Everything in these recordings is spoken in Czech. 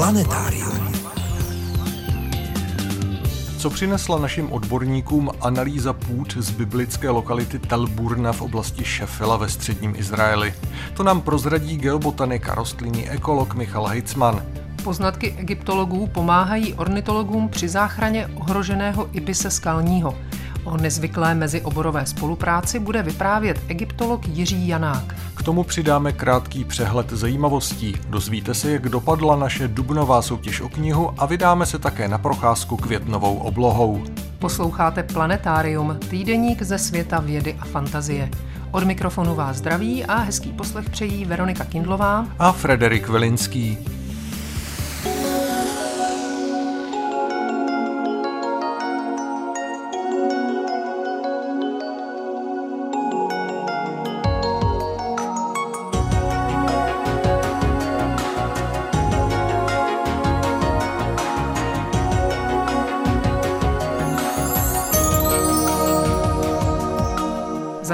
Planetárium. Co přinesla našim odborníkům analýza půd z biblické lokality Tel Burna v oblasti Šefela ve středním Izraeli? To nám prozradí geobotanik a rostlinný ekolog Michal Heitzman. Poznatky egyptologů pomáhají ornitologům při záchraně ohroženého ibise skalního. O nezvyklé mezioborové spolupráci bude vyprávět egyptolog Jiří Janák. K tomu přidáme krátký přehled zajímavostí. Dozvíte se, jak dopadla naše dubnová soutěž o knihu a vydáme se také na procházku květnovou oblohou. Posloucháte Planetárium, týdeník ze světa vědy a fantazie. Od mikrofonu vás zdraví a hezký poslech přejí Veronika Kindlová a Frederik Velinský.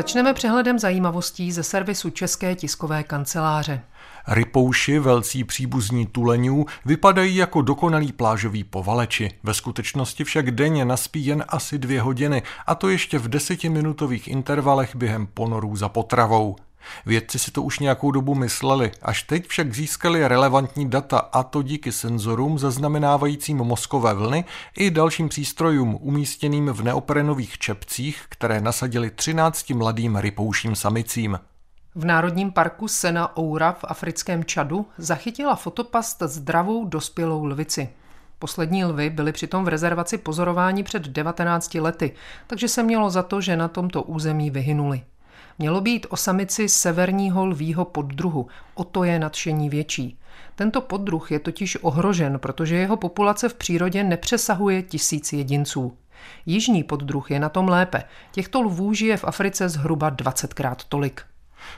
Začneme přehledem zajímavostí ze servisu České tiskové kanceláře. Rypouši, velcí příbuzní tuleňů, vypadají jako dokonalí plážoví povaleči. Ve skutečnosti však denně naspí jen asi dvě hodiny, a to ještě v desetiminutových intervalech během ponorů za potravou. Vědci si to už nějakou dobu mysleli, až teď však získali relevantní data a to díky senzorům zaznamenávajícím mozkové vlny i dalším přístrojům umístěným v neoprenových čepcích, které nasadili 13 mladým rypouším samicím. V Národním parku Sena Oura v africkém Čadu zachytila fotopast zdravou dospělou lvici. Poslední lvy byly přitom v rezervaci pozorováni před 19 lety, takže se mělo za to, že na tomto území vyhynuli. Mělo být o samici severního lvího poddruhu, o to je nadšení větší. Tento poddruh je totiž ohrožen, protože jeho populace v přírodě nepřesahuje tisíc jedinců. Jižní poddruh je na tom lépe. Těchto lvů žije v Africe zhruba 20krát tolik.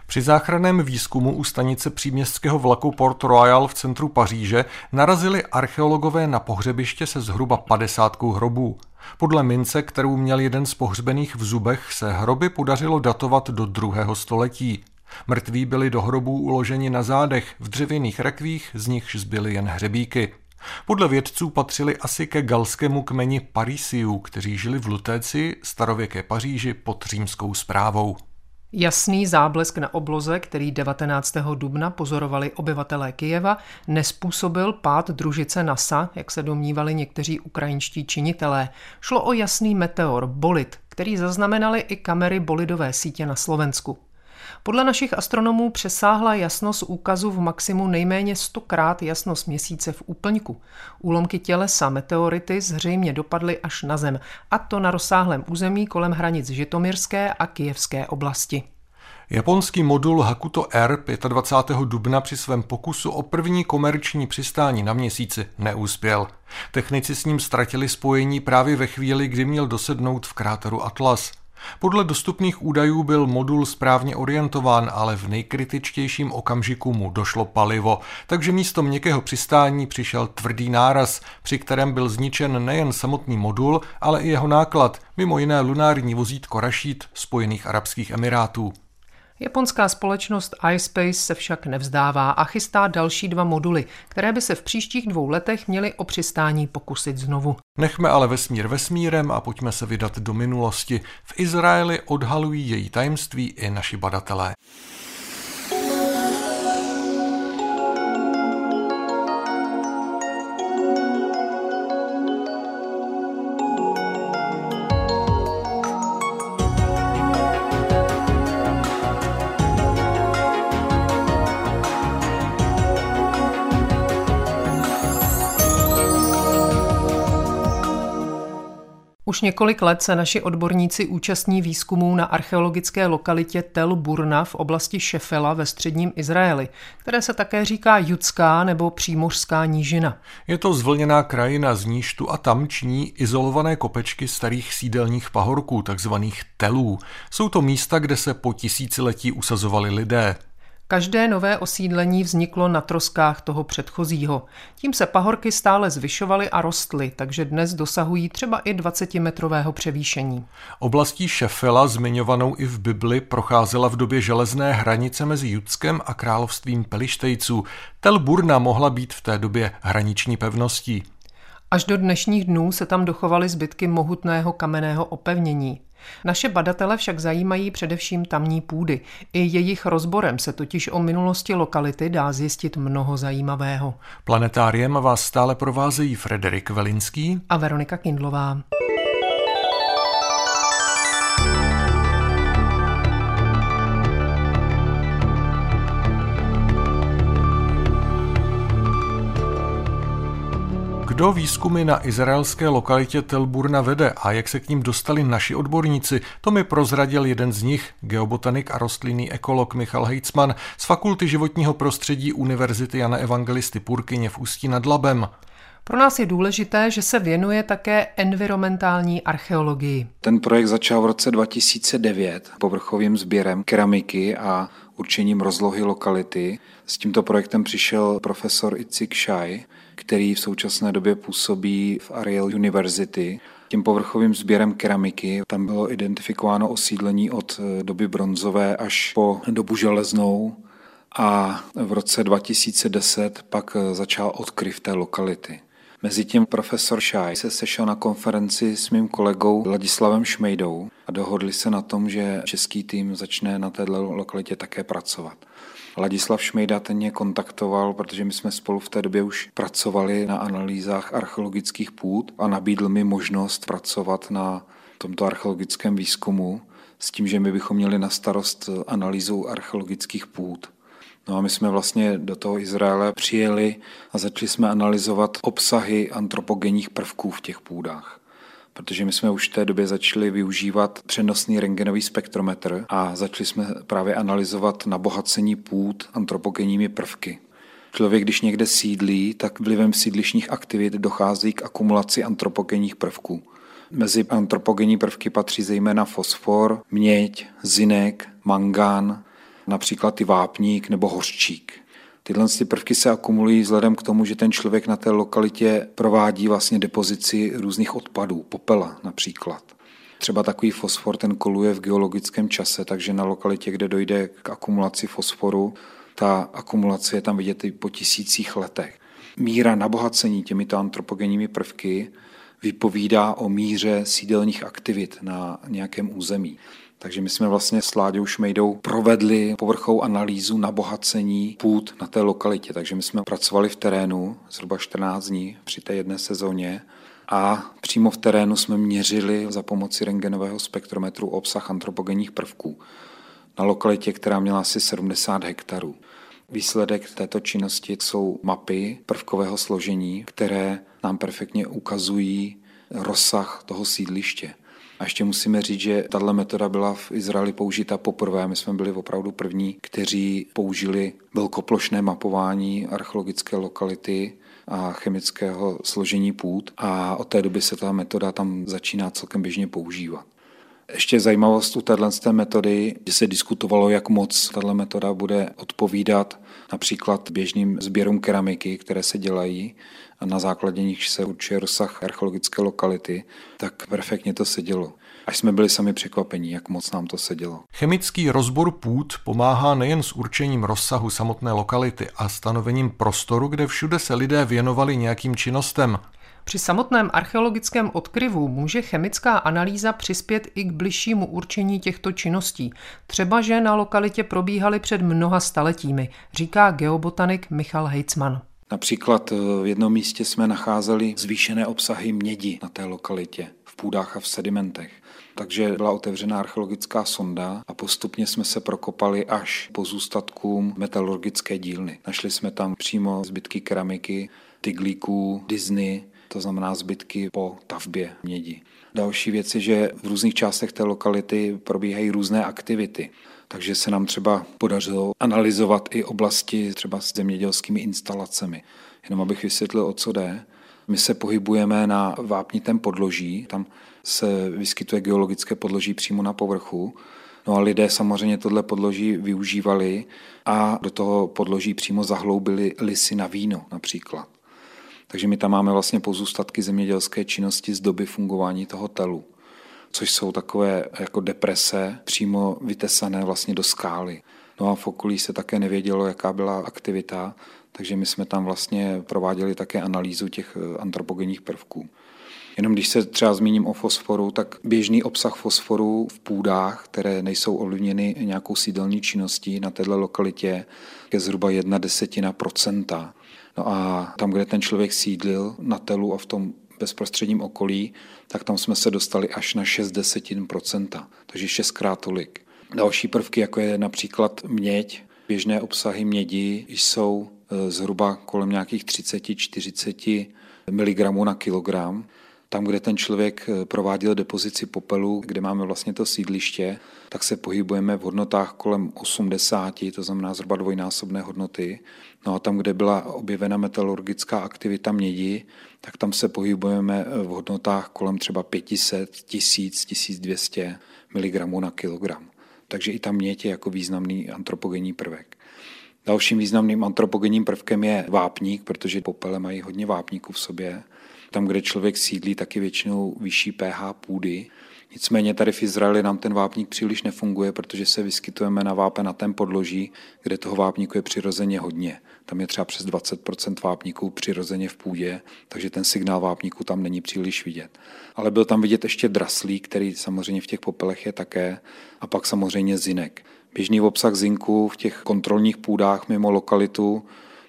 Při záchranném výzkumu u stanice příměstského vlaku Port Royal v centru Paříže narazili archeologové na pohřebiště se zhruba 50 hrobů. Podle mince, kterou měl jeden z pohřbených v zubech, se hroby podařilo datovat do druhého století. Mrtví byli do hrobů uloženi na zádech, v dřevěných rakvích, z nichž zbyly jen hřebíky. Podle vědců patřili asi ke galskému kmeni Parisiů, kteří žili v Lutéci, starověké Paříži pod římskou zprávou. Jasný záblesk na obloze, který 19. dubna pozorovali obyvatelé Kijeva, nespůsobil pád družice NASA, jak se domnívali někteří ukrajinští činitelé. Šlo o jasný meteor, bolit, který zaznamenali i kamery bolidové sítě na Slovensku. Podle našich astronomů přesáhla jasnost úkazu v maximu nejméně stokrát jasnost měsíce v úplňku. Úlomky tělesa meteority zřejmě dopadly až na Zem, a to na rozsáhlém území kolem hranic Žitomirské a Kijevské oblasti. Japonský modul Hakuto R 25. dubna při svém pokusu o první komerční přistání na měsíci neuspěl. Technici s ním ztratili spojení právě ve chvíli, kdy měl dosednout v kráteru Atlas. Podle dostupných údajů byl modul správně orientován, ale v nejkritičtějším okamžiku mu došlo palivo, takže místo měkkého přistání přišel tvrdý náraz, při kterém byl zničen nejen samotný modul, ale i jeho náklad, mimo jiné lunární vozítko Rashid Spojených Arabských Emirátů. Japonská společnost iSpace se však nevzdává a chystá další dva moduly, které by se v příštích dvou letech měly o přistání pokusit znovu. Nechme ale vesmír vesmírem a pojďme se vydat do minulosti. V Izraeli odhalují její tajemství i naši badatelé. Už několik let se naši odborníci účastní výzkumů na archeologické lokalitě Tel Burna v oblasti Šefela ve středním Izraeli, které se také říká Judská nebo Přímořská nížina. Je to zvlněná krajina z níž tu a tam činí izolované kopečky starých sídelních pahorků, takzvaných telů. Jsou to místa, kde se po tisíciletí usazovali lidé. Každé nové osídlení vzniklo na troskách toho předchozího. Tím se pahorky stále zvyšovaly a rostly, takže dnes dosahují třeba i 20-metrového převýšení. Oblastí Šefela, zmiňovanou i v Bibli, procházela v době železné hranice mezi Judskem a královstvím Pelištejců. Tel Burna mohla být v té době hraniční pevností. Až do dnešních dnů se tam dochovaly zbytky mohutného kamenného opevnění. Naše badatele však zajímají především tamní půdy. I jejich rozborem se totiž o minulosti lokality dá zjistit mnoho zajímavého. Planetáriem vás stále provázejí Frederik Velinský a Veronika Kindlová. Kdo výzkumy na izraelské lokalitě Telburna vede a jak se k ním dostali naši odborníci, to mi prozradil jeden z nich, geobotanik a rostlinný ekolog Michal Heitzman z Fakulty životního prostředí Univerzity Jana Evangelisty Purkyně v Ústí nad Labem. Pro nás je důležité, že se věnuje také environmentální archeologii. Ten projekt začal v roce 2009 povrchovým sběrem keramiky a určením rozlohy lokality. S tímto projektem přišel profesor Itzik Shai, který v současné době působí v Ariel University. Tím povrchovým sběrem keramiky tam bylo identifikováno osídlení od eh, doby bronzové až po dobu železnou a v roce 2010 pak eh, začal odkryv té lokality. Mezitím profesor Šaj se sešel na konferenci s mým kolegou Ladislavem Šmejdou a dohodli se na tom, že český tým začne na této lokalitě také pracovat. Ladislav Šmejda ten mě kontaktoval, protože my jsme spolu v té době už pracovali na analýzách archeologických půd a nabídl mi možnost pracovat na tomto archeologickém výzkumu s tím, že my bychom měli na starost analýzu archeologických půd. No a my jsme vlastně do toho Izraele přijeli a začali jsme analyzovat obsahy antropogenních prvků v těch půdách protože my jsme už v té době začali využívat přenosný rengenový spektrometr a začali jsme právě analyzovat nabohacení půd antropogenními prvky. Člověk, když někde sídlí, tak vlivem sídlišních aktivit dochází k akumulaci antropogenních prvků. Mezi antropogenní prvky patří zejména fosfor, měď, zinek, mangán, například i vápník nebo hořčík. Tyhle ty prvky se akumulují vzhledem k tomu, že ten člověk na té lokalitě provádí vlastně depozici různých odpadů, popela například. Třeba takový fosfor ten koluje v geologickém čase, takže na lokalitě, kde dojde k akumulaci fosforu, ta akumulace je tam vidět i po tisících letech. Míra nabohacení těmito antropogenními prvky vypovídá o míře sídelních aktivit na nějakém území. Takže my jsme vlastně s Láďou Šmejdou provedli povrchovou analýzu nabohacení půd na té lokalitě. Takže my jsme pracovali v terénu zhruba 14 dní při té jedné sezóně a přímo v terénu jsme měřili za pomoci rengenového spektrometru obsah antropogenních prvků na lokalitě, která měla asi 70 hektarů. Výsledek této činnosti jsou mapy prvkového složení, které nám perfektně ukazují rozsah toho sídliště. A ještě musíme říct, že tahle metoda byla v Izraeli použita poprvé. My jsme byli opravdu první, kteří použili velkoplošné mapování archeologické lokality a chemického složení půd a od té doby se ta metoda tam začíná celkem běžně používat. Ještě zajímavost u této metody, že se diskutovalo, jak moc tato metoda bude odpovídat například běžným sběrům keramiky, které se dělají na základě nich se určuje rozsah archeologické lokality, tak perfektně to sedělo. Až jsme byli sami překvapení, jak moc nám to sedělo. Chemický rozbor půd pomáhá nejen s určením rozsahu samotné lokality a stanovením prostoru, kde všude se lidé věnovali nějakým činnostem, při samotném archeologickém odkryvu může chemická analýza přispět i k bližšímu určení těchto činností. Třeba, že na lokalitě probíhaly před mnoha staletími, říká geobotanik Michal Heitzman. Například eh, v jednom místě jsme nacházeli zvýšené obsahy mědi na té lokalitě, v půdách a v sedimentech. Takže byla otevřena archeologická sonda a postupně jsme se prokopali až po zůstatkům metalurgické dílny. Našli jsme tam přímo zbytky keramiky, tyglíků, Disney, to znamená zbytky po tavbě mědi. Další věc je, že v různých částech té lokality probíhají různé aktivity. Takže se nám třeba podařilo analyzovat i oblasti třeba s zemědělskými instalacemi. Jenom abych vysvětlil, o co jde. My se pohybujeme na vápnitém podloží, tam se vyskytuje geologické podloží přímo na povrchu. No a lidé samozřejmě tohle podloží využívali a do toho podloží přímo zahloubili lisy na víno například. Takže my tam máme vlastně pozůstatky zemědělské činnosti z doby fungování toho telu, což jsou takové jako deprese přímo vytesané vlastně do skály. No a v okolí se také nevědělo, jaká byla aktivita, takže my jsme tam vlastně prováděli také analýzu těch eh, antropogenních prvků. Jenom když se třeba zmíním o fosforu, tak běžný obsah fosforu v půdách, které nejsou ovlivněny nějakou sídelní činností na této lokalitě, je zhruba jedna desetina procenta. No a tam, kde ten člověk sídlil na telu a v tom bezprostředním okolí, tak tam jsme se dostali až na 6 desetin procenta, takže šestkrát tolik. Další prvky, jako je například měď, běžné obsahy mědi jsou e, zhruba kolem nějakých 30-40 mg na kilogram. Tam, kde ten člověk e, prováděl depozici popelu, kde máme vlastně to sídliště, tak se pohybujeme v hodnotách kolem 80, to znamená zhruba dvojnásobné hodnoty. No a tam, kde byla objevena metalurgická aktivita mědi, tak tam se pohybujeme v hodnotách kolem třeba 500, 1000, 1200 mg na kilogram. Takže i tam měď je jako významný antropogenní prvek. Dalším významným antropogenním prvkem je vápník, protože popele mají hodně vápníků v sobě. Tam, kde člověk sídlí, taky většinou vyšší pH půdy. Nicméně tady v Izraeli nám ten vápník příliš nefunguje, protože se vyskytujeme na vápe na tém podloží, kde toho vápníku je přirozeně hodně. Tam je třeba přes 20% vápníků přirozeně v půdě, takže ten signál vápníku tam není příliš vidět. Ale byl tam vidět ještě draslík, který samozřejmě v těch popelech je také, a pak samozřejmě zinek. Běžný obsah zinku v těch kontrolních půdách mimo lokalitu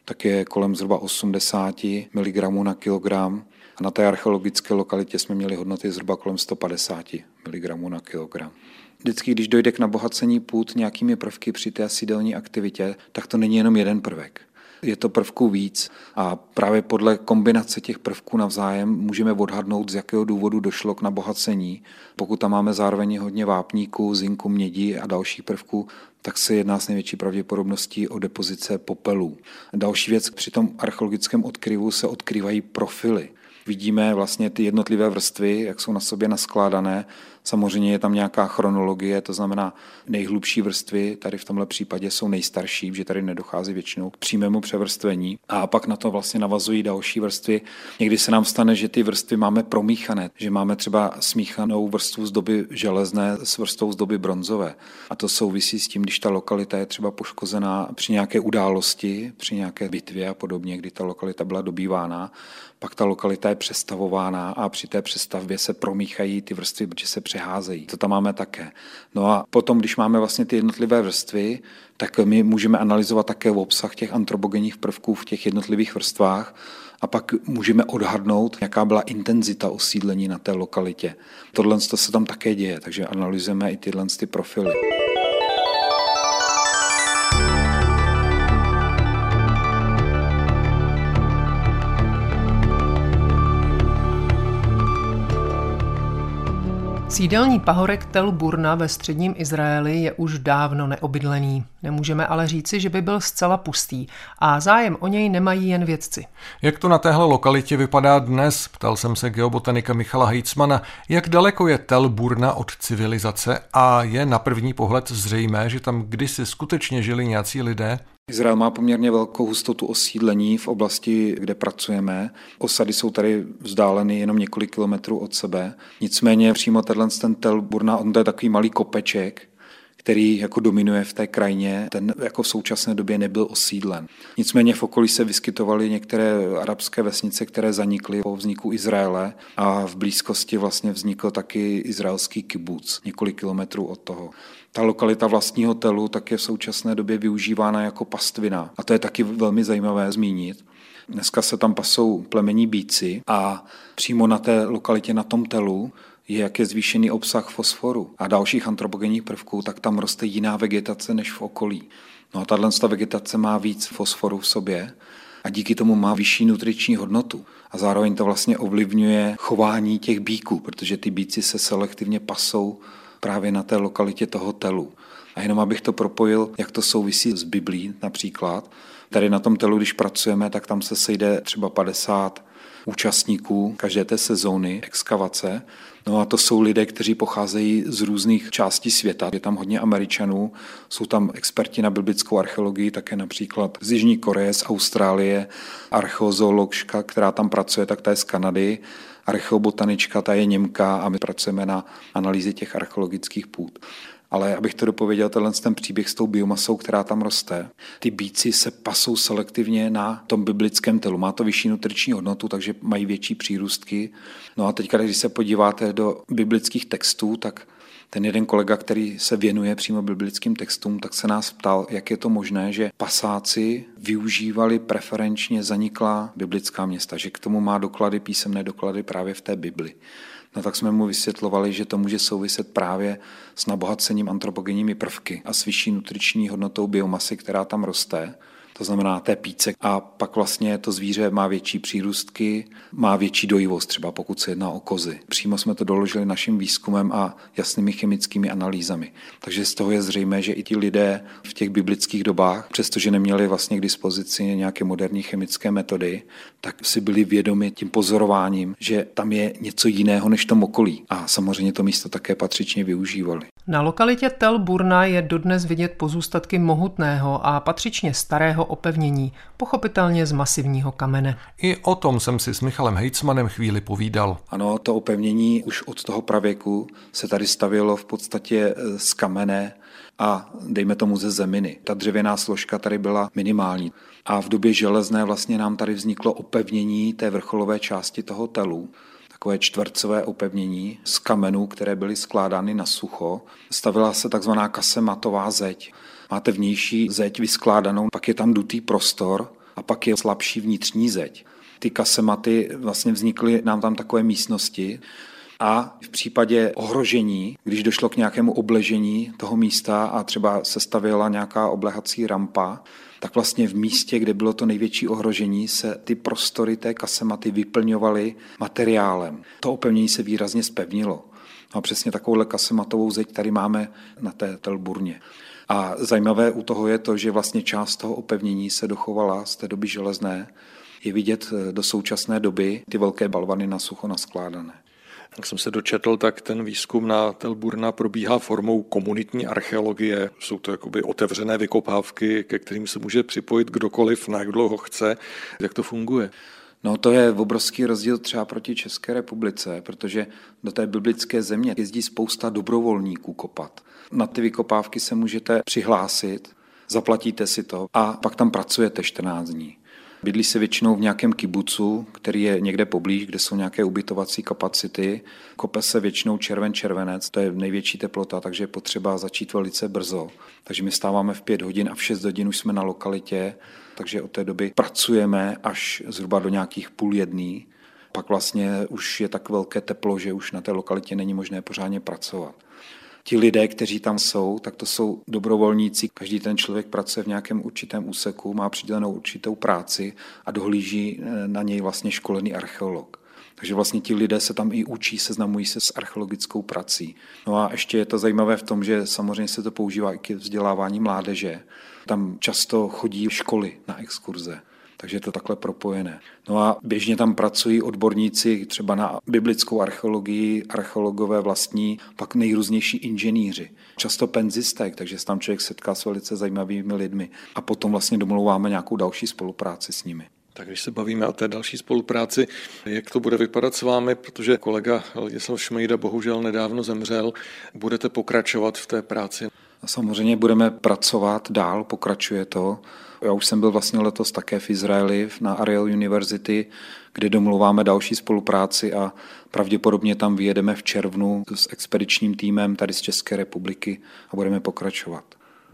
tak je kolem zhruba 80 mg na kilogram. A na té archeologické lokalitě jsme měli hodnoty zhruba kolem 150 mg na kilogram. Vždycky, když dojde k nabohacení půd nějakými prvky při té asidelní aktivitě, tak to není jenom jeden prvek. Je to prvků víc a právě podle kombinace těch prvků navzájem můžeme odhadnout, z jakého důvodu došlo k nabohacení. Pokud tam máme zároveň hodně vápníků, zinku, mědi a dalších prvků, tak se jedná s největší pravděpodobností o depozice popelů. Další věc, při tom archeologickém odkryvu se odkrývají profily vidíme vlastně ty jednotlivé vrstvy, jak jsou na sobě naskládané. Samozřejmě je tam nějaká chronologie, to znamená nejhlubší vrstvy, tady v tomhle případě jsou nejstarší, že tady nedochází většinou k přímému převrstvení. A pak na to vlastně navazují další vrstvy. Někdy se nám stane, že ty vrstvy máme promíchané, že máme třeba smíchanou vrstvu z doby železné s vrstvou z doby bronzové. A to souvisí s tím, když ta lokalita je třeba poškozená při nějaké události, při nějaké bitvě a podobně, kdy ta lokalita byla dobývána pak ta lokalita je přestavována a při té přestavbě se promíchají ty vrstvy, protože se přeházejí. To tam máme také. No a potom, když máme vlastně ty jednotlivé vrstvy, tak my můžeme analyzovat také obsah těch antropogenních prvků v těch jednotlivých vrstvách a pak můžeme odhadnout, jaká byla intenzita osídlení na té lokalitě. Tohle se tam také děje, takže analyzujeme i tyhle ty profily. Sídelní pahorek Tel Burna ve středním Izraeli je už dávno neobydlený. Nemůžeme ale říci, že by byl zcela pustý a zájem o něj nemají jen vědci. Jak to na téhle lokalitě vypadá dnes, ptal jsem se geobotanika Michala Heitzmana, jak daleko je Tel Burna od civilizace a je na první pohled zřejmé, že tam kdysi skutečně žili nějací lidé? Izrael má poměrně velkou hustotu osídlení v oblasti, kde pracujeme. Osady jsou tady vzdáleny jenom několik kilometrů od sebe. Nicméně přímo tenhle ten Tel Burna, on to je takový malý kopeček, který jako dominuje v té krajině, ten jako v současné době nebyl osídlen. Nicméně v okolí se vyskytovaly některé arabské vesnice, které zanikly po vzniku Izraele a v blízkosti vlastně vznikl taky izraelský kibuc, několik kilometrů od toho. Ta lokalita vlastního telu tak je v současné době využívána jako pastvina. A to je taky velmi zajímavé zmínit. Dneska se tam pasou plemení bíci a přímo na té lokalitě, na tom telu, je, jak je zvýšený obsah fosforu a dalších antropogenních prvků, tak tam roste jiná vegetace než v okolí. No a tato vegetace má víc fosforu v sobě a díky tomu má vyšší nutriční hodnotu. A zároveň to vlastně ovlivňuje chování těch bíků, protože ty bíci se selektivně pasou právě na té lokalitě toho telu. A jenom abych to propojil, jak to souvisí s Biblí například. Tady na tom telu, když pracujeme, tak tam se sejde třeba 50 účastníků každé té sezóny exkavace. No a to jsou lidé, kteří pocházejí z různých částí světa. Je tam hodně Američanů, jsou tam experti na biblickou archeologii, také například z Jižní Koreje, z Austrálie, archeozooložka, která tam pracuje, tak ta je z Kanady, archeobotanička, ta je Němka a my pracujeme na analýze těch archeologických půd. Ale abych to dopověděl, tenhle ten příběh s tou biomasou, která tam roste, ty bíci se pasou selektivně na tom biblickém telu. Má to vyšší nutriční hodnotu, takže mají větší přírůstky. No a teď, když se podíváte do biblických textů, tak ten jeden kolega, který se věnuje přímo biblickým textům, tak se nás ptal, jak je to možné, že pasáci využívali preferenčně zaniklá biblická města, že k tomu má doklady, písemné doklady právě v té Bibli. No tak jsme mu vysvětlovali, že to může souviset právě s nabohacením antropogenními prvky a s vyšší nutriční hodnotou biomasy, která tam roste to znamená té píce. A pak vlastně to zvíře má větší přírůstky, má větší dojivost, třeba pokud se jedná o kozy. Přímo jsme to doložili naším výzkumem a jasnými chemickými analýzami. Takže z toho je zřejmé, že i ti lidé v těch biblických dobách, přestože neměli vlastně k dispozici nějaké moderní chemické metody, tak si byli vědomi tím pozorováním, že tam je něco jiného než tom okolí. A samozřejmě to místo také patřičně využívali. Na lokalitě Tel Burna je dodnes vidět pozůstatky mohutného a patřičně starého opevnění, pochopitelně z masivního kamene. I o tom jsem si s Michalem Hejcmanem chvíli povídal. Ano, to opevnění už od toho pravěku se tady stavělo v podstatě eh, z kamene a dejme tomu ze zeminy. Ta dřevěná složka tady byla minimální. A v době železné vlastně nám tady vzniklo opevnění té vrcholové části toho telu takové čtvercové opevnění z kamenů, které byly skládány na sucho. Stavila se takzvaná kasematová zeď. Máte vnější zeď vyskládanou, pak je tam dutý prostor a pak je slabší vnitřní zeď. Ty kasematy vlastně vznikly nám tam takové místnosti, a v případě ohrožení, když došlo k nějakému obležení toho místa a třeba se stavila nějaká oblehací rampa, tak vlastně v místě, kde bylo to největší ohrožení, se ty prostory té kasematy vyplňovaly materiálem. To opevnění se výrazně spevnilo. A přesně takovouhle kasematovou zeď tady máme na té telburně. A zajímavé u toho je to, že vlastně část toho opevnění se dochovala z té doby železné. Je vidět eh, do současné doby ty velké balvany na sucho naskládané. Jak jsem se dočetl, tak ten výzkum na Telburna probíhá formou komunitní archeologie. Jsou to jakoby otevřené vykopávky, ke kterým se může připojit kdokoliv, na jak dlouho chce. Jak to funguje? No to je obrovský rozdíl třeba proti České republice, protože do té biblické země jezdí spousta dobrovolníků kopat. Na ty vykopávky se můžete přihlásit, zaplatíte si to a pak tam pracujete 14 dní. Bydlí se většinou v nějakém kibucu, který je někde poblíž, kde jsou nějaké ubytovací kapacity. Kope se většinou červen-červenec, to je největší teplota, takže je potřeba začít velice brzo. Takže my stáváme v pět hodin a v šest hodin už jsme na lokalitě, takže od té doby pracujeme až zhruba do nějakých půl jedný. Pak vlastně už je tak velké teplo, že už na té lokalitě není možné pořádně pracovat ti lidé, kteří tam jsou, tak to jsou dobrovolníci. Každý ten člověk pracuje v nějakém určitém úseku, má přidělenou určitou práci a dohlíží eh, na něj vlastně školený archeolog. Takže vlastně ti lidé se tam i učí, seznamují se s archeologickou prací. No a ještě je to zajímavé v tom, že samozřejmě se to používá i ke vzdělávání mládeže. Tam často chodí školy na exkurze takže je to takhle propojené. No a běžně tam pracují odborníci třeba na biblickou archeologii, archeologové vlastní, pak nejrůznější inženýři, často penzistek, takže se tam člověk setká s velice zajímavými lidmi a potom vlastně domlouváme nějakou další spolupráci s nimi. Tak když se bavíme o té další spolupráci, jak to bude vypadat s vámi, protože kolega Ladislav Šmejda bohužel nedávno zemřel, budete pokračovat v té práci? A samozřejmě budeme pracovat dál, pokračuje to. Já už jsem byl vlastně letos také v Izraeli na Ariel University, kde domluváme další spolupráci a pravděpodobně tam vyjedeme v červnu s expedičním týmem tady z České republiky a budeme pokračovat.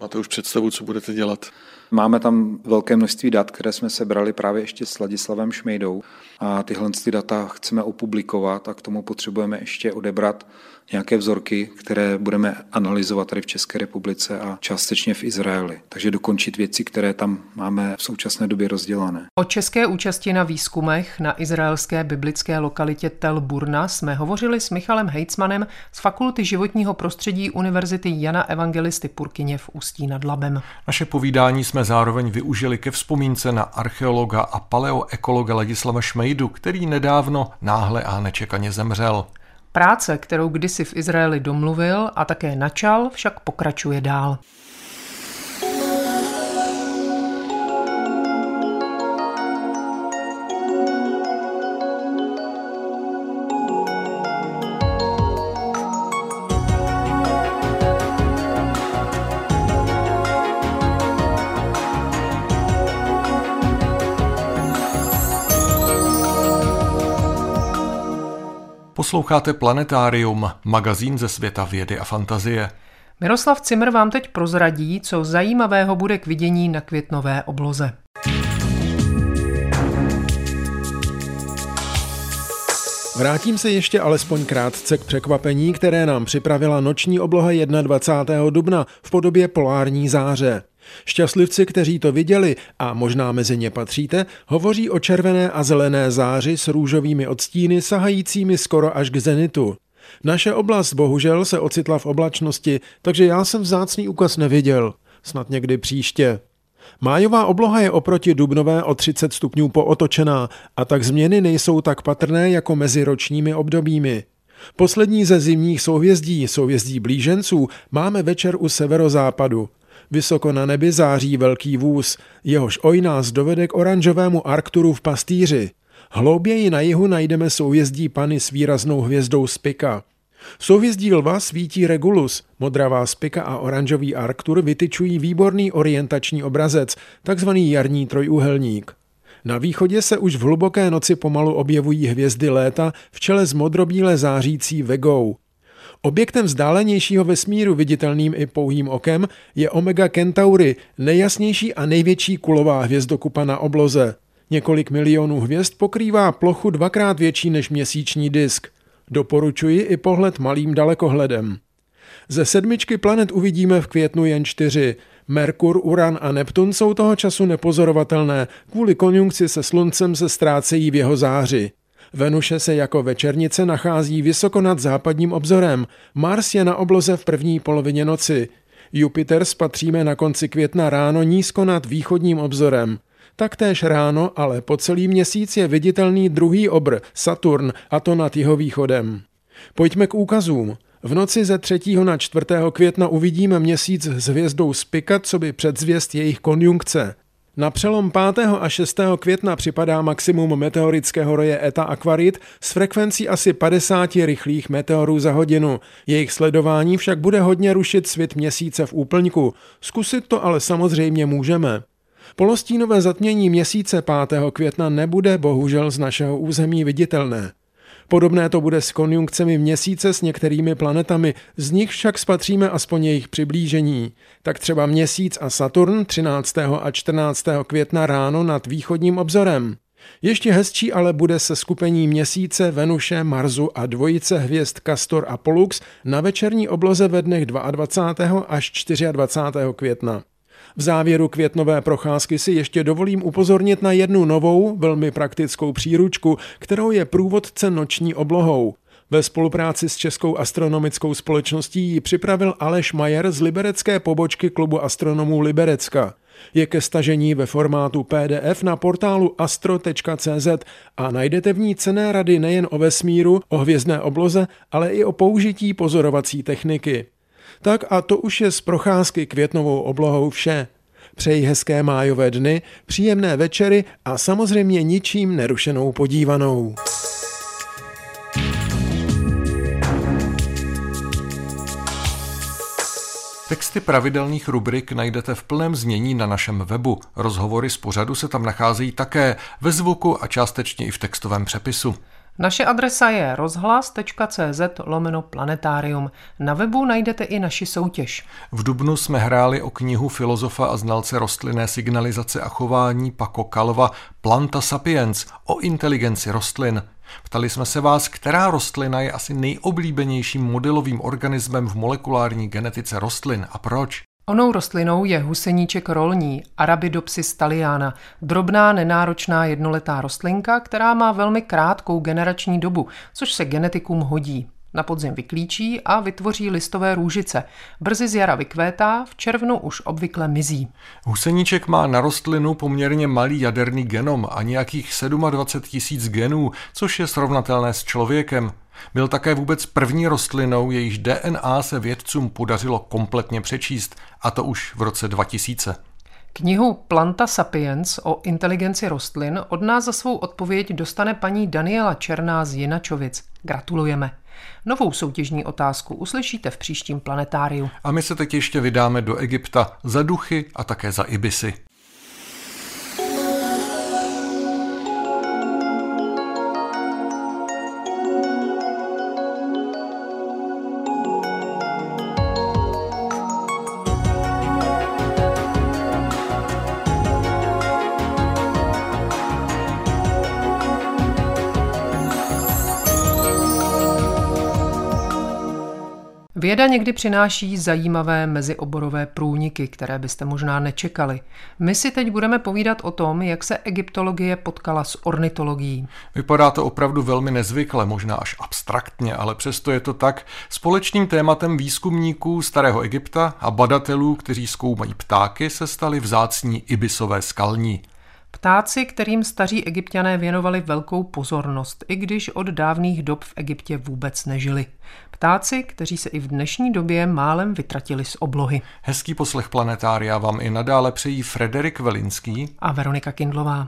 Máte už představu, co budete dělat? Máme tam velké množství dat, které jsme sebrali právě ještě s Ladislavem Šmejdou a tyhle data chceme opublikovat a k tomu potřebujeme ještě odebrat nějaké vzorky, které budeme analyzovat tady v České republice a částečně v Izraeli. Takže dokončit věci, které tam máme v současné době rozdělané. O české účasti na výzkumech na izraelské biblické lokalitě Tel Burna jsme hovořili s Michalem Hejcmanem z Fakulty životního prostředí Univerzity Jana Evangelisty Purkyně v Ústí nad Labem. Naše povídání jsme jsme zároveň využili ke vzpomínce na archeologa a paleoekologa Ladislava Šmejdu, který nedávno náhle a nečekaně zemřel. Práce, kterou kdysi v Izraeli domluvil a také načal, však pokračuje dál. Posloucháte Planetárium, magazín ze světa vědy a fantazie. Miroslav Cimr vám teď prozradí, co zajímavého bude k vidění na květnové obloze. Vrátím se ještě alespoň krátce k překvapení, které nám připravila noční obloha 21. dubna v podobě polární záře. Šťastlivci, kteří to viděli, a možná mezi ně patříte, hovoří o červené a zelené záři s růžovými odstíny sahajícími skoro až k zenitu. Naše oblast bohužel se ocitla v oblačnosti, takže já jsem vzácný úkaz neviděl. Snad někdy příště. Májová obloha je oproti dubnové o 30 stupňů pootočená a tak změny nejsou tak patrné jako mezi ročními obdobími. Poslední ze zimních souhvězdí, souhvězdí blíženců, máme večer u severozápadu. Vysoko na nebi září velký vůz, jehož oj nás dovede k oranžovému Arkturu v pastýři. Hlouběji na jihu najdeme souhvězdí Pany s výraznou hvězdou Spika. Souhvězdí lva svítí Regulus, modravá spika a oranžový Arktur vytyčují výborný orientační obrazec, takzvaný jarní trojúhelník. Na východě se už v hluboké noci pomalu objevují hvězdy léta v čele s modrobíle zářící Vegou. Objektem vzdálenějšího vesmíru viditelným i pouhým okem je Omega Centauri, nejjasnější a největší kulová hvězdokupa na obloze. Několik milionů hvězd pokrývá plochu dvakrát větší než měsíční disk. Doporučuji i pohled malým dalekohledem. Ze sedmičky planet uvidíme v květnu jen čtyři. Merkur, Uran a Neptun jsou toho času nepozorovatelné, kvůli konjunkci se sluncem se ztrácejí v jeho záři. Venuše se jako večernice nachází vysoko nad západním obzorem. Mars je na obloze v první polovině noci. Jupiter spatříme na konci května ráno nízko nad východním obzorem. Taktéž ráno, ale po celý měsíc je viditelný druhý obr, Saturn, a to nad jeho východem. Pojďme k úkazům. V noci ze 3. na 4. května uvidíme měsíc s hvězdou Spika, co by předzvěst jejich konjunkce. Na přelom 5. a 6. května připadá maximum meteorického roje Eta Aquarit s frekvencí asi 50 rychlých meteorů za hodinu. Jejich sledování však bude hodně rušit svit měsíce v úplňku. Zkusit to ale samozřejmě můžeme. Polostínové zatmění měsíce 5. května nebude bohužel z našeho území viditelné. Podobné to bude s konjunkcemi měsíce s některými planetami, z nich však spatříme aspoň jejich přiblížení. Tak třeba měsíc a Saturn 13. a 14. května ráno nad východním obzorem. Ještě hezčí ale bude se skupení měsíce, Venuše, Marsu a dvojice hvězd Castor a Pollux na večerní obloze ve dnech 22. až 24. května. V závěru květnové procházky si ještě dovolím upozornit na jednu novou, velmi praktickou příručku, kterou je průvodce noční oblohou. Ve spolupráci s Českou astronomickou společností ji připravil Aleš Majer z liberecké pobočky klubu astronomů Liberecka. Je ke stažení ve formátu PDF na portálu astro.cz a najdete v ní cené rady nejen o vesmíru, o hvězdné obloze, ale i o použití pozorovací techniky. Tak a to už je z procházky květnovou oblohou vše. Přeji hezké májové dny, příjemné večery a samozřejmě ničím nerušenou podívanou. Texty pravidelných rubrik najdete v plném znění na našem webu. Rozhovory z pořadu se tam nacházejí také ve zvuku a částečně i v textovém přepisu. Naše adresa je rozhlas.cz lomeno planetarium. Na webu najdete i naši soutěž. V Dubnu jsme hráli o knihu filozofa a znalce rostlinné signalizace a chování Paco Kalva Planta Sapiens o inteligenci rostlin. Ptali jsme se vás, která rostlina je asi nejoblíbenějším modelovým organismem v molekulární genetice rostlin a proč. Onou rostlinou je huseníček rolní, Arabidopsis thaliana, drobná nenáročná jednoletá rostlinka, která má velmi krátkou generační dobu, což se genetikům hodí. Na podzim vyklíčí a vytvoří listové růžice. Brzy z jara vykvétá, v červnu už obvykle mizí. Huseníček má na rostlinu poměrně malý jaderný genom a nějakých 27 tisíc genů, což je srovnatelné s člověkem. Byl také vůbec první rostlinou, jejíž DNA se vědcům podařilo kompletně přečíst, a to už v roce 2000. Knihu Planta Sapiens o inteligenci rostlin od nás za svou odpověď dostane paní Daniela Černá z Jinačovic. Gratulujeme. Novou soutěžní otázku uslyšíte v příštím planetáriu. A my se teď ještě vydáme do Egypta za duchy a také za ibisy. Věda někdy přináší zajímavé mezioborové průniky, které byste možná nečekali. My si teď budeme povídat o tom, jak se egyptologie potkala s ornitologií. Vypadá to opravdu velmi nezvykle, možná až abstraktně, ale přesto je to tak. Společným tématem výzkumníků starého Egypta a badatelů, kteří zkoumají ptáky, se staly vzácní ibisové skalní. Ptáci, kterým staří egyptiané věnovali velkou pozornost, i když od dávných dob v Egyptě vůbec nežili. Ptáci, kteří se i v dnešní době málem vytratili z oblohy. Hezký poslech planetária vám i nadále přejí Frederik Velinský a Veronika Kindlová.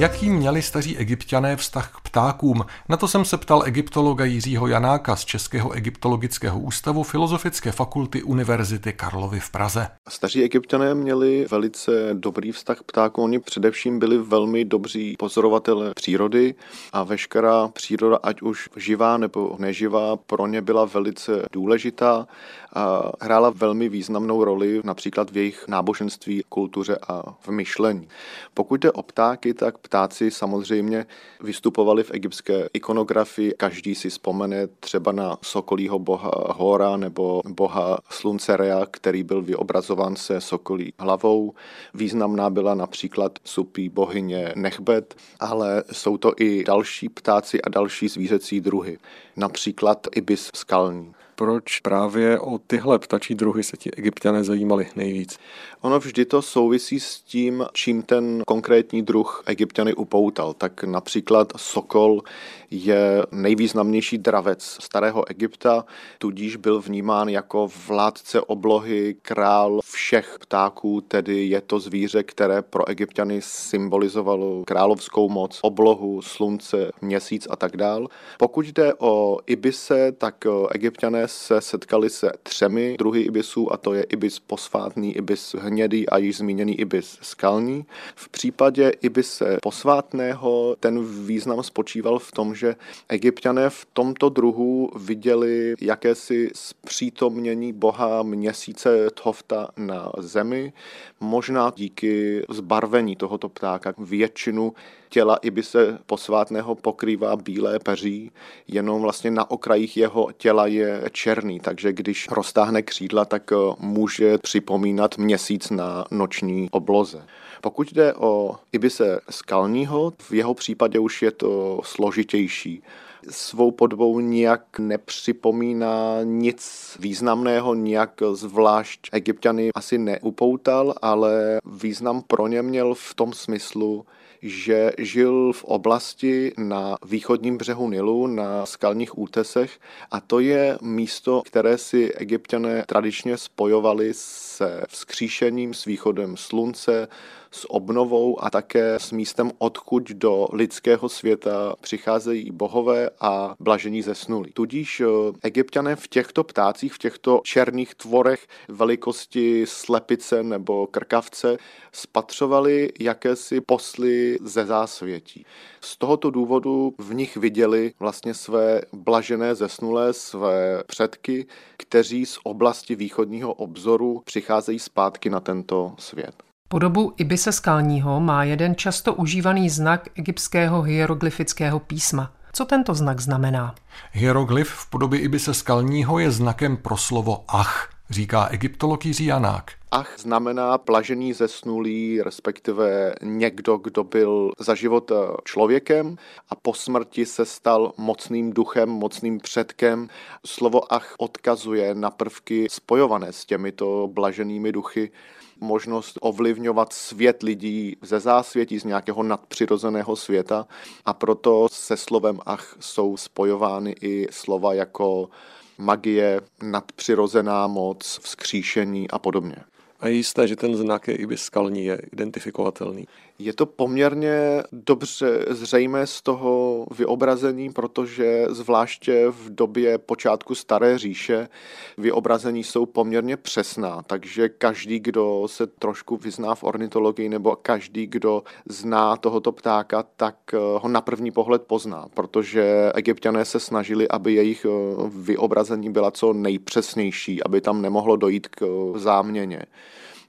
Jaký měli staří egyptiané vztah k ptákům? Na to jsem se ptal egyptologa Jiřího Janáka z Českého egyptologického ústavu Filozofické fakulty Univerzity Karlovy v Praze. Staří egyptiané měli velice dobrý vztah k ptákům. Oni především byli velmi dobří pozorovatelé přírody a veškerá příroda, ať už živá nebo neživá, pro ně byla velice důležitá a hrála velmi významnou roli například v jejich náboženství, kultuře a v myšlení. Pokud jde o ptáky, tak ptáci samozřejmě vystupovali v egyptské ikonografii. Každý si vzpomene třeba na sokolího boha Hora nebo boha slunce Rea, který byl vyobrazován se sokolí hlavou. Významná byla například supí bohyně Nechbet, ale jsou to i další ptáci a další zvířecí druhy, například ibis skalní proč právě o tyhle ptačí druhy se ti egyptiané zajímali nejvíc? Ono vždy to souvisí s tím, čím ten konkrétní druh egyptiany upoutal. Tak například sokol je nejvýznamnější dravec starého Egypta, tudíž byl vnímán jako vládce oblohy, král všech ptáků, tedy je to zvíře, které pro egyptiany symbolizovalo královskou moc, oblohu, slunce, měsíc a tak dál. Pokud jde o ibise, tak egyptiané se setkali se třemi druhy ibisů a to je ibis posvátný, ibis hnědý a již zmíněný ibis skalní. V případě ibise posvátného ten význam spočíval v tom, že egyptiané v tomto druhu viděli jakési zpřítomnění boha měsíce Thofta na zemi, možná díky zbarvení tohoto ptáka. Většinu těla ibise posvátného pokrývá bílé peří, jenom vlastně na okrajích jeho těla je černý, takže když roztáhne křídla, tak může připomínat měsíc na noční obloze. Pokud jde o ibise skalního, v jeho případě už je to složitější svou podobou nijak nepřipomíná nic významného, nijak zvlášť egyptiany asi neupoutal, ale význam pro ně měl v tom smyslu, že žil v oblasti na východním břehu Nilu, na skalních útesech. A to je místo, které si egyptiané tradičně spojovali se vzkříšením, s východem slunce, s obnovou a také s místem, odkud do lidského světa přicházejí bohové a blažení zesnulí. Tudíž eh, egyptiané v těchto ptácích, v těchto černých tvorech velikosti slepice nebo krkavce spatřovali jakési posly ze zásvětí. Z tohoto důvodu v nich viděli vlastně své blažené zesnulé, své předky, kteří z oblasti východního obzoru přicházejí zpátky na tento svět. Podobu ibise skalního má jeden často užívaný znak egyptského hieroglyfického písma. Co tento znak znamená? Hieroglyf v podobě ibise skalního je znakem pro slovo ach. říká egyptolog Jiří Janák. Ach znamená plažený zesnulý, respektive někdo, kdo byl za život člověkem a po smrti se stal mocným duchem, mocným předkem. Slovo ach odkazuje na prvky spojované s těmito blaženými duchy možnost ovlivňovat svět lidí ze zásvětí, z nějakého nadpřirozeného světa a proto se slovem ach jsou spojovány i slova jako magie, nadpřirozená moc, vzkříšení a podobně. A je jisté, že ten znak je i skalní, je identifikovatelný. Je to poměrně dobře zřejmé z toho vyobrazení, protože zvláště v době počátku Staré říše vyobrazení jsou poměrně přesná, takže každý, kdo se trošku vyzná v ornitologii nebo každý, kdo zná tohoto ptáka, tak eh, ho na první pohled pozná, protože egyptiané se snažili, aby jejich eh, vyobrazení byla co nejpřesnější, aby tam nemohlo dojít k eh, záměně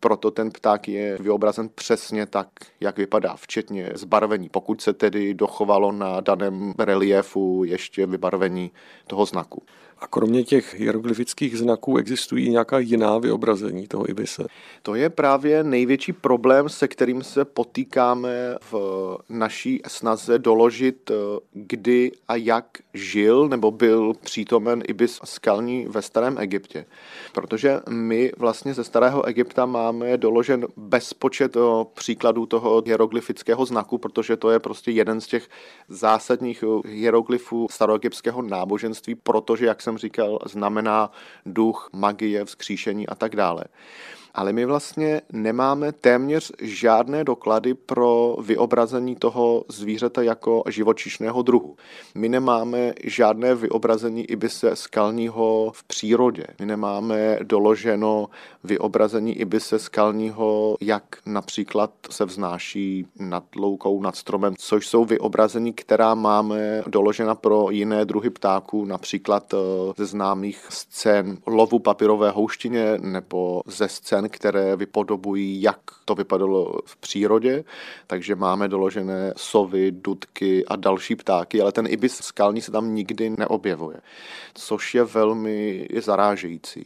proto ten pták je vyobrazen přesně tak, jak vypadá, včetně zbarvení, pokud se tedy dochovalo na daném reliefu ještě vybarvení toho znaku. A kromě těch hieroglyfických znaků existují nějaká jiná vyobrazení toho ibise? To je právě největší problém, se kterým se potýkáme v naší snaze doložit, kdy a jak žil nebo byl přítomen ibis skalní ve starém Egyptě. Protože my vlastně ze starého Egypta máme doložen bezpočet příkladů toho hieroglyfického znaku, protože to je prostě jeden z těch zásadních hieroglyfů staroegyptského náboženství, protože, jak jsem jsem říkal, znamená duch, magie, vzkříšení a tak dále ale my vlastně nemáme téměř žádné doklady pro vyobrazení toho zvířete jako živočišného druhu. My nemáme žádné vyobrazení ibise skalního v přírodě. My nemáme doloženo vyobrazení ibise skalního, jak například se vznáší nad loukou, nad stromem, což jsou vyobrazení, která máme doložena pro jiné druhy ptáků, například eh, ze známých scén lovu papirové houštině nebo ze scén scén, které vypodobují, jak to vypadalo v přírodě, takže máme doložené sovy, dudky a další ptáky, ale ten ibis skalní se tam nikdy neobjevuje, což je velmi zarážející.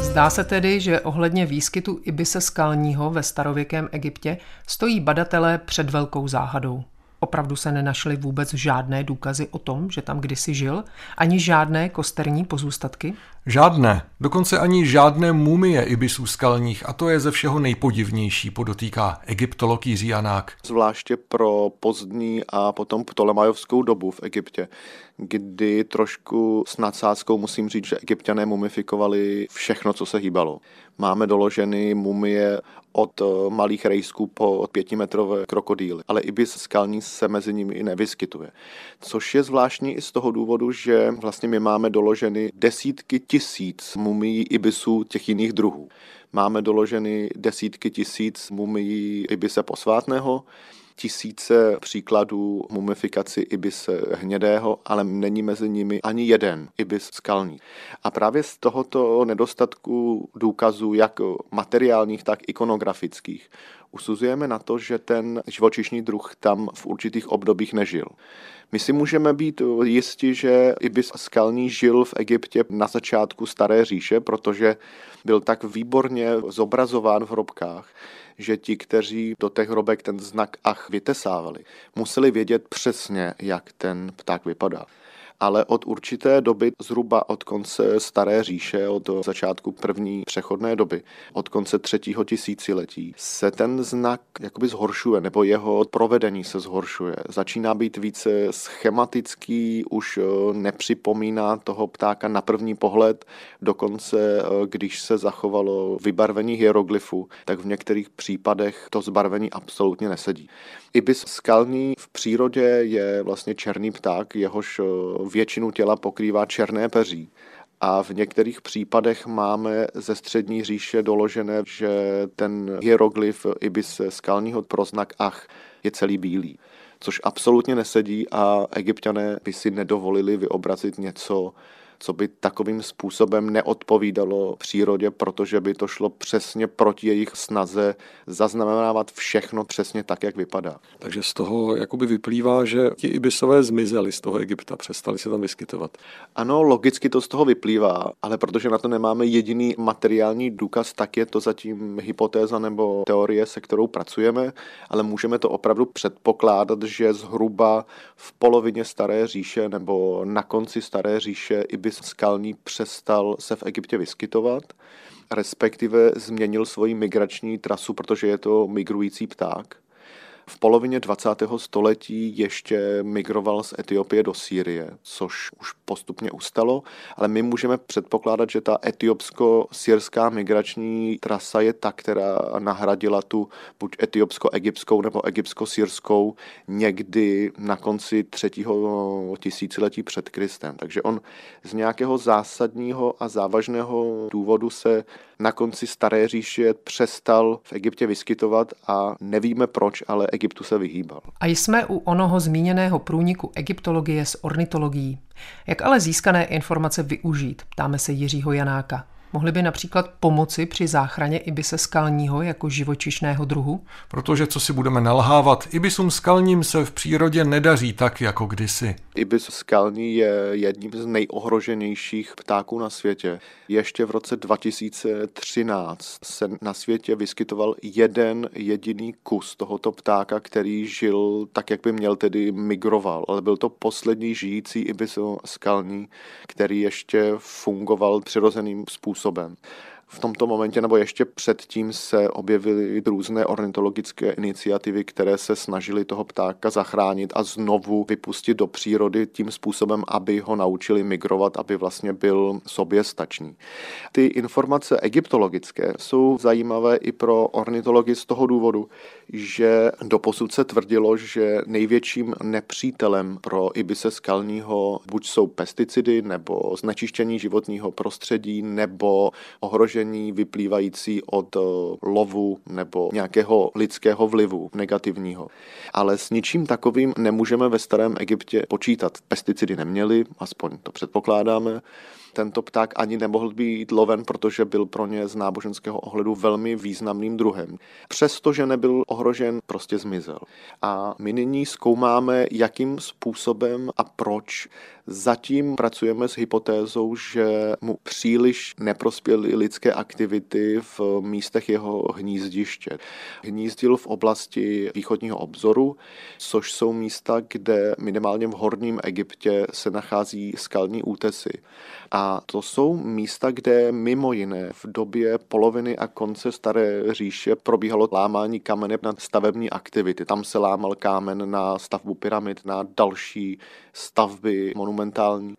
Zdá se tedy, že ohledně výskytu ibise skalního ve starověkém Egyptě stojí badatelé před velkou záhadou. Opravdu se nenašly vůbec žádné důkazy o tom, že tam kdysi žil, ani žádné kosterní pozůstatky? Žádné, dokonce ani žádné mumie ibisů skalních a to je ze všeho nejpodivnější, podotýká egyptolog Jiří Janák. Zvláště pro pozdní a potom ptolemajovskou dobu v Egyptě, kdy trošku s nadsázkou musím říct, že egyptiané mumifikovali všechno, co se hýbalo. Máme doloženy mumie od eh, malých rejsků po pětimetrové krokodýly, ale ibis skalní se mezi nimi i nevyskytuje. Což je zvláštní i z toho důvodu, že vlastně my máme doloženy desítky tisíc mumií ibisů těch jiných druhů. Máme doloženy desítky tisíc mumií ibise posvátného, tisíce příkladů mumifikaci ibise hnědého, ale není mezi nimi ani jeden ibis skalní. A právě z tohoto nedostatku důkazů, jak materiálních, tak ikonografických, usuzujeme na to, že ten živočišný druh tam v určitých obdobích nežil. My si můžeme být jisti, že ibis skalní žil v Egyptě na začátku Staré říše, protože byl tak výborně zobrazován v hrobkách, že ti, kteří do těch hrobek ten znak ach vytesávali, museli vědět přesně, jak ten pták vypadá ale od určité doby, zhruba od konce Staré říše, od začátku první přechodné doby, od konce třetího tisíciletí, se ten znak jakoby zhoršuje, nebo jeho provedení se zhoršuje. Začíná být více schematický, už eh, nepřipomíná toho ptáka na první pohled, dokonce eh, když se zachovalo vybarvení hieroglyfu, tak v některých případech to zbarvení absolutně nesedí. Ibis skalní v přírodě je vlastně černý pták, jehož eh, většinu těla pokrývá černé peří. A v některých případech máme ze střední říše doložené, že ten hieroglyf ibis skalního proznak ach je celý bílý. Což absolutně nesedí a egyptiané by si nedovolili vyobrazit něco co by takovým způsobem neodpovídalo přírodě, protože by to šlo přesně proti jejich snaze zaznamenávat všechno přesně tak, jak vypadá. Takže z toho jakoby vyplývá, že ti ibisové zmizeli z toho Egypta, přestali se tam vyskytovat. Ano, logicky to z toho vyplývá, ale protože na to nemáme jediný materiální důkaz, tak je to zatím hypotéza nebo teorie, se kterou pracujeme, ale můžeme to opravdu předpokládat, že zhruba v polovině Staré říše nebo na konci Staré říše ibis skalní přestal se v Egyptě vyskytovat respektive změnil svoji migrační trasu, protože je to migrující pták. V polovině 20. století ještě migroval z Etiopie do Sýrie, což už postupně ustalo, ale my můžeme předpokládat, že ta etiopsko-syrská migrační trasa je ta, která nahradila tu buď etiopsko-egyptskou nebo egyptsko-syrskou někdy na konci třetího tisíciletí před Kristem. Takže on z nějakého zásadního a závažného důvodu se na konci Staré říše přestal v Egyptě vyskytovat a nevíme proč, ale Egyptu se vyhýbal. A jsme u onoho zmíněného průniku egyptologie s ornitologií. Jak ale získané informace využít, ptáme se Jiřího Janáka. Mohly by například pomoci při záchraně ibise skalního jako živočišného druhu? Protože co si budeme nalhávat, ibisům skalním se v přírodě nedaří tak jako kdysi. Ibis skalní je jedním z nejohroženějších ptáků na světě. Ještě v roce 2013 se na světě vyskytoval jeden jediný kus tohoto ptáka, který žil tak, jak by měl, tedy migroval. Ale byl to poslední žijící ibis skalní, který ještě fungoval přirozeným způsobem způsobem. V tomto momentě nebo ještě předtím se objevily různé ornitologické iniciativy, které se snažily toho ptáka zachránit a znovu vypustit do přírody tím způsobem, aby ho naučili migrovat, aby vlastně byl soběstačný. Ty informace egyptologické jsou zajímavé i pro ornitology z toho důvodu, že doposud se tvrdilo, že největším nepřítelem pro ibise skalního buď jsou pesticidy nebo znečištění životního prostředí nebo ohrožení vyplývající od eh, lovu nebo nějakého lidského vlivu negativního. Ale s ničím takovým nemůžeme ve starém Egyptě počítat. Pesticidy neměli, aspoň to předpokládáme tento pták ani nemohl být loven, protože byl pro ně z náboženského ohledu velmi významným druhem. Přestože nebyl ohrožen, prostě zmizel. A my nyní zkoumáme, jakým způsobem a proč Zatím pracujeme s hypotézou, že mu příliš neprospěly lidské aktivity v místech jeho hnízdiště. Hnízdil v oblasti východního obzoru, což jsou místa, kde minimálně v horním Egyptě se nachází skalní útesy. A to jsou místa, kde mimo jiné v době poloviny a konce Staré říše probíhalo lámání kamene na stavební aktivity. Tam se lámal kámen na stavbu pyramid, na další stavby monumentální.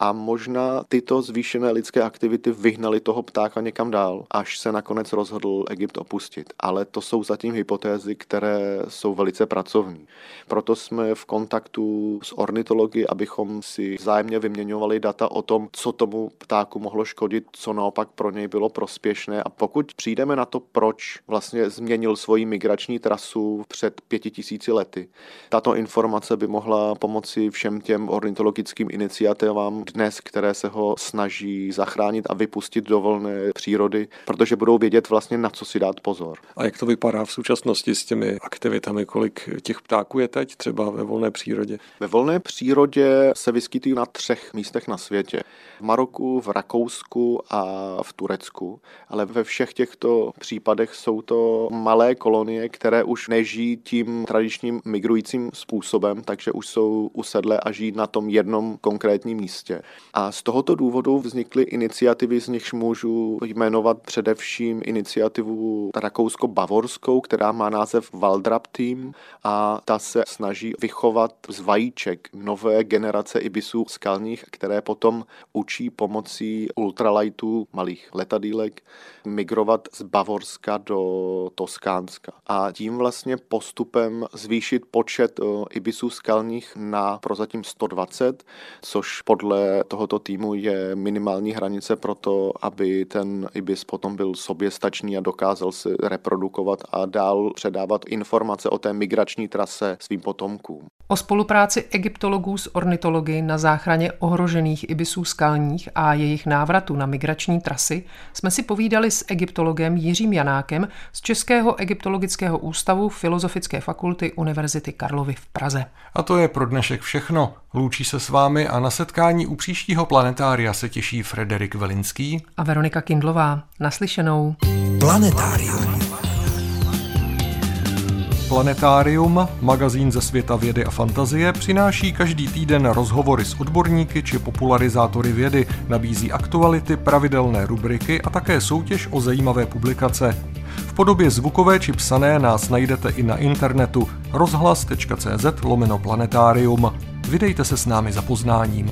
A možná tyto zvýšené lidské aktivity vyhnaly toho ptáka někam dál, až se nakonec rozhodl Egypt opustit. Ale to jsou zatím hypotézy, které jsou velice pracovní. Proto jsme v kontaktu s ornitology, abychom si vzájemně vyměňovali data o tom, co tomu ptáku mohlo škodit, co naopak pro něj bylo prospěšné. A pokud přijdeme na to, proč vlastně změnil svoji migrační trasu před pěti tisíci lety, tato informace by mohla pomoci všem těm ornitologickým iniciativám dnes, které se ho snaží zachránit a vypustit do volné přírody, protože budou vědět vlastně na co si dát pozor. A jak to vypadá v současnosti s těmi aktivitami, kolik těch ptáků je teď třeba ve volné přírodě? Ve volné přírodě se vyskytují na třech místech na světě. V Maroku, v Rakousku a v Turecku. Ale ve všech těchto případech jsou to malé kolonie, které už nežijí tím tradičním migrujícím způsobem, takže už jsou usedlé a žijí na tom jednom konkrétním místě. A z tohoto důvodu vznikly iniciativy, z nichž můžu jmenovat především iniciativu rakousko-bavorskou, která má název Waldrap Team a ta se snaží vychovat z vajíček nové generace ibisů skalních, které potom učí pomocí ultralightů malých letadílek migrovat z Bavorska do Toskánska. A tím vlastně postupem zvýšit počet eh, ibisů skalních na prozatím 120, což podle podle tohoto týmu je minimální hranice pro to, aby ten ibis potom byl soběstačný a dokázal se reprodukovat a dál předávat informace o té migrační trase svým potomkům. O spolupráci egyptologů s ornitology na záchraně ohrožených ibisů skalních a jejich návratu na migrační trasy jsme si povídali s egyptologem Jiřím Janákem z Českého egyptologického ústavu Filozofické fakulty Univerzity Karlovy v Praze. A to je pro dnešek všechno. Loučí se s vámi a na setkání u příštího planetária se těší Frederik Velinský a Veronika Kindlová. Naslyšenou. Planetárium. Planetárium, magazín ze světa vědy a fantazie, přináší každý týden rozhovory s odborníky či popularizátory vědy, nabízí aktuality, pravidelné rubriky a také soutěž o zajímavé publikace. V podobě zvukové či psané nás najdete i na internetu rozhlas.cz lomeno planetárium. Vydejte se s námi za poznáním.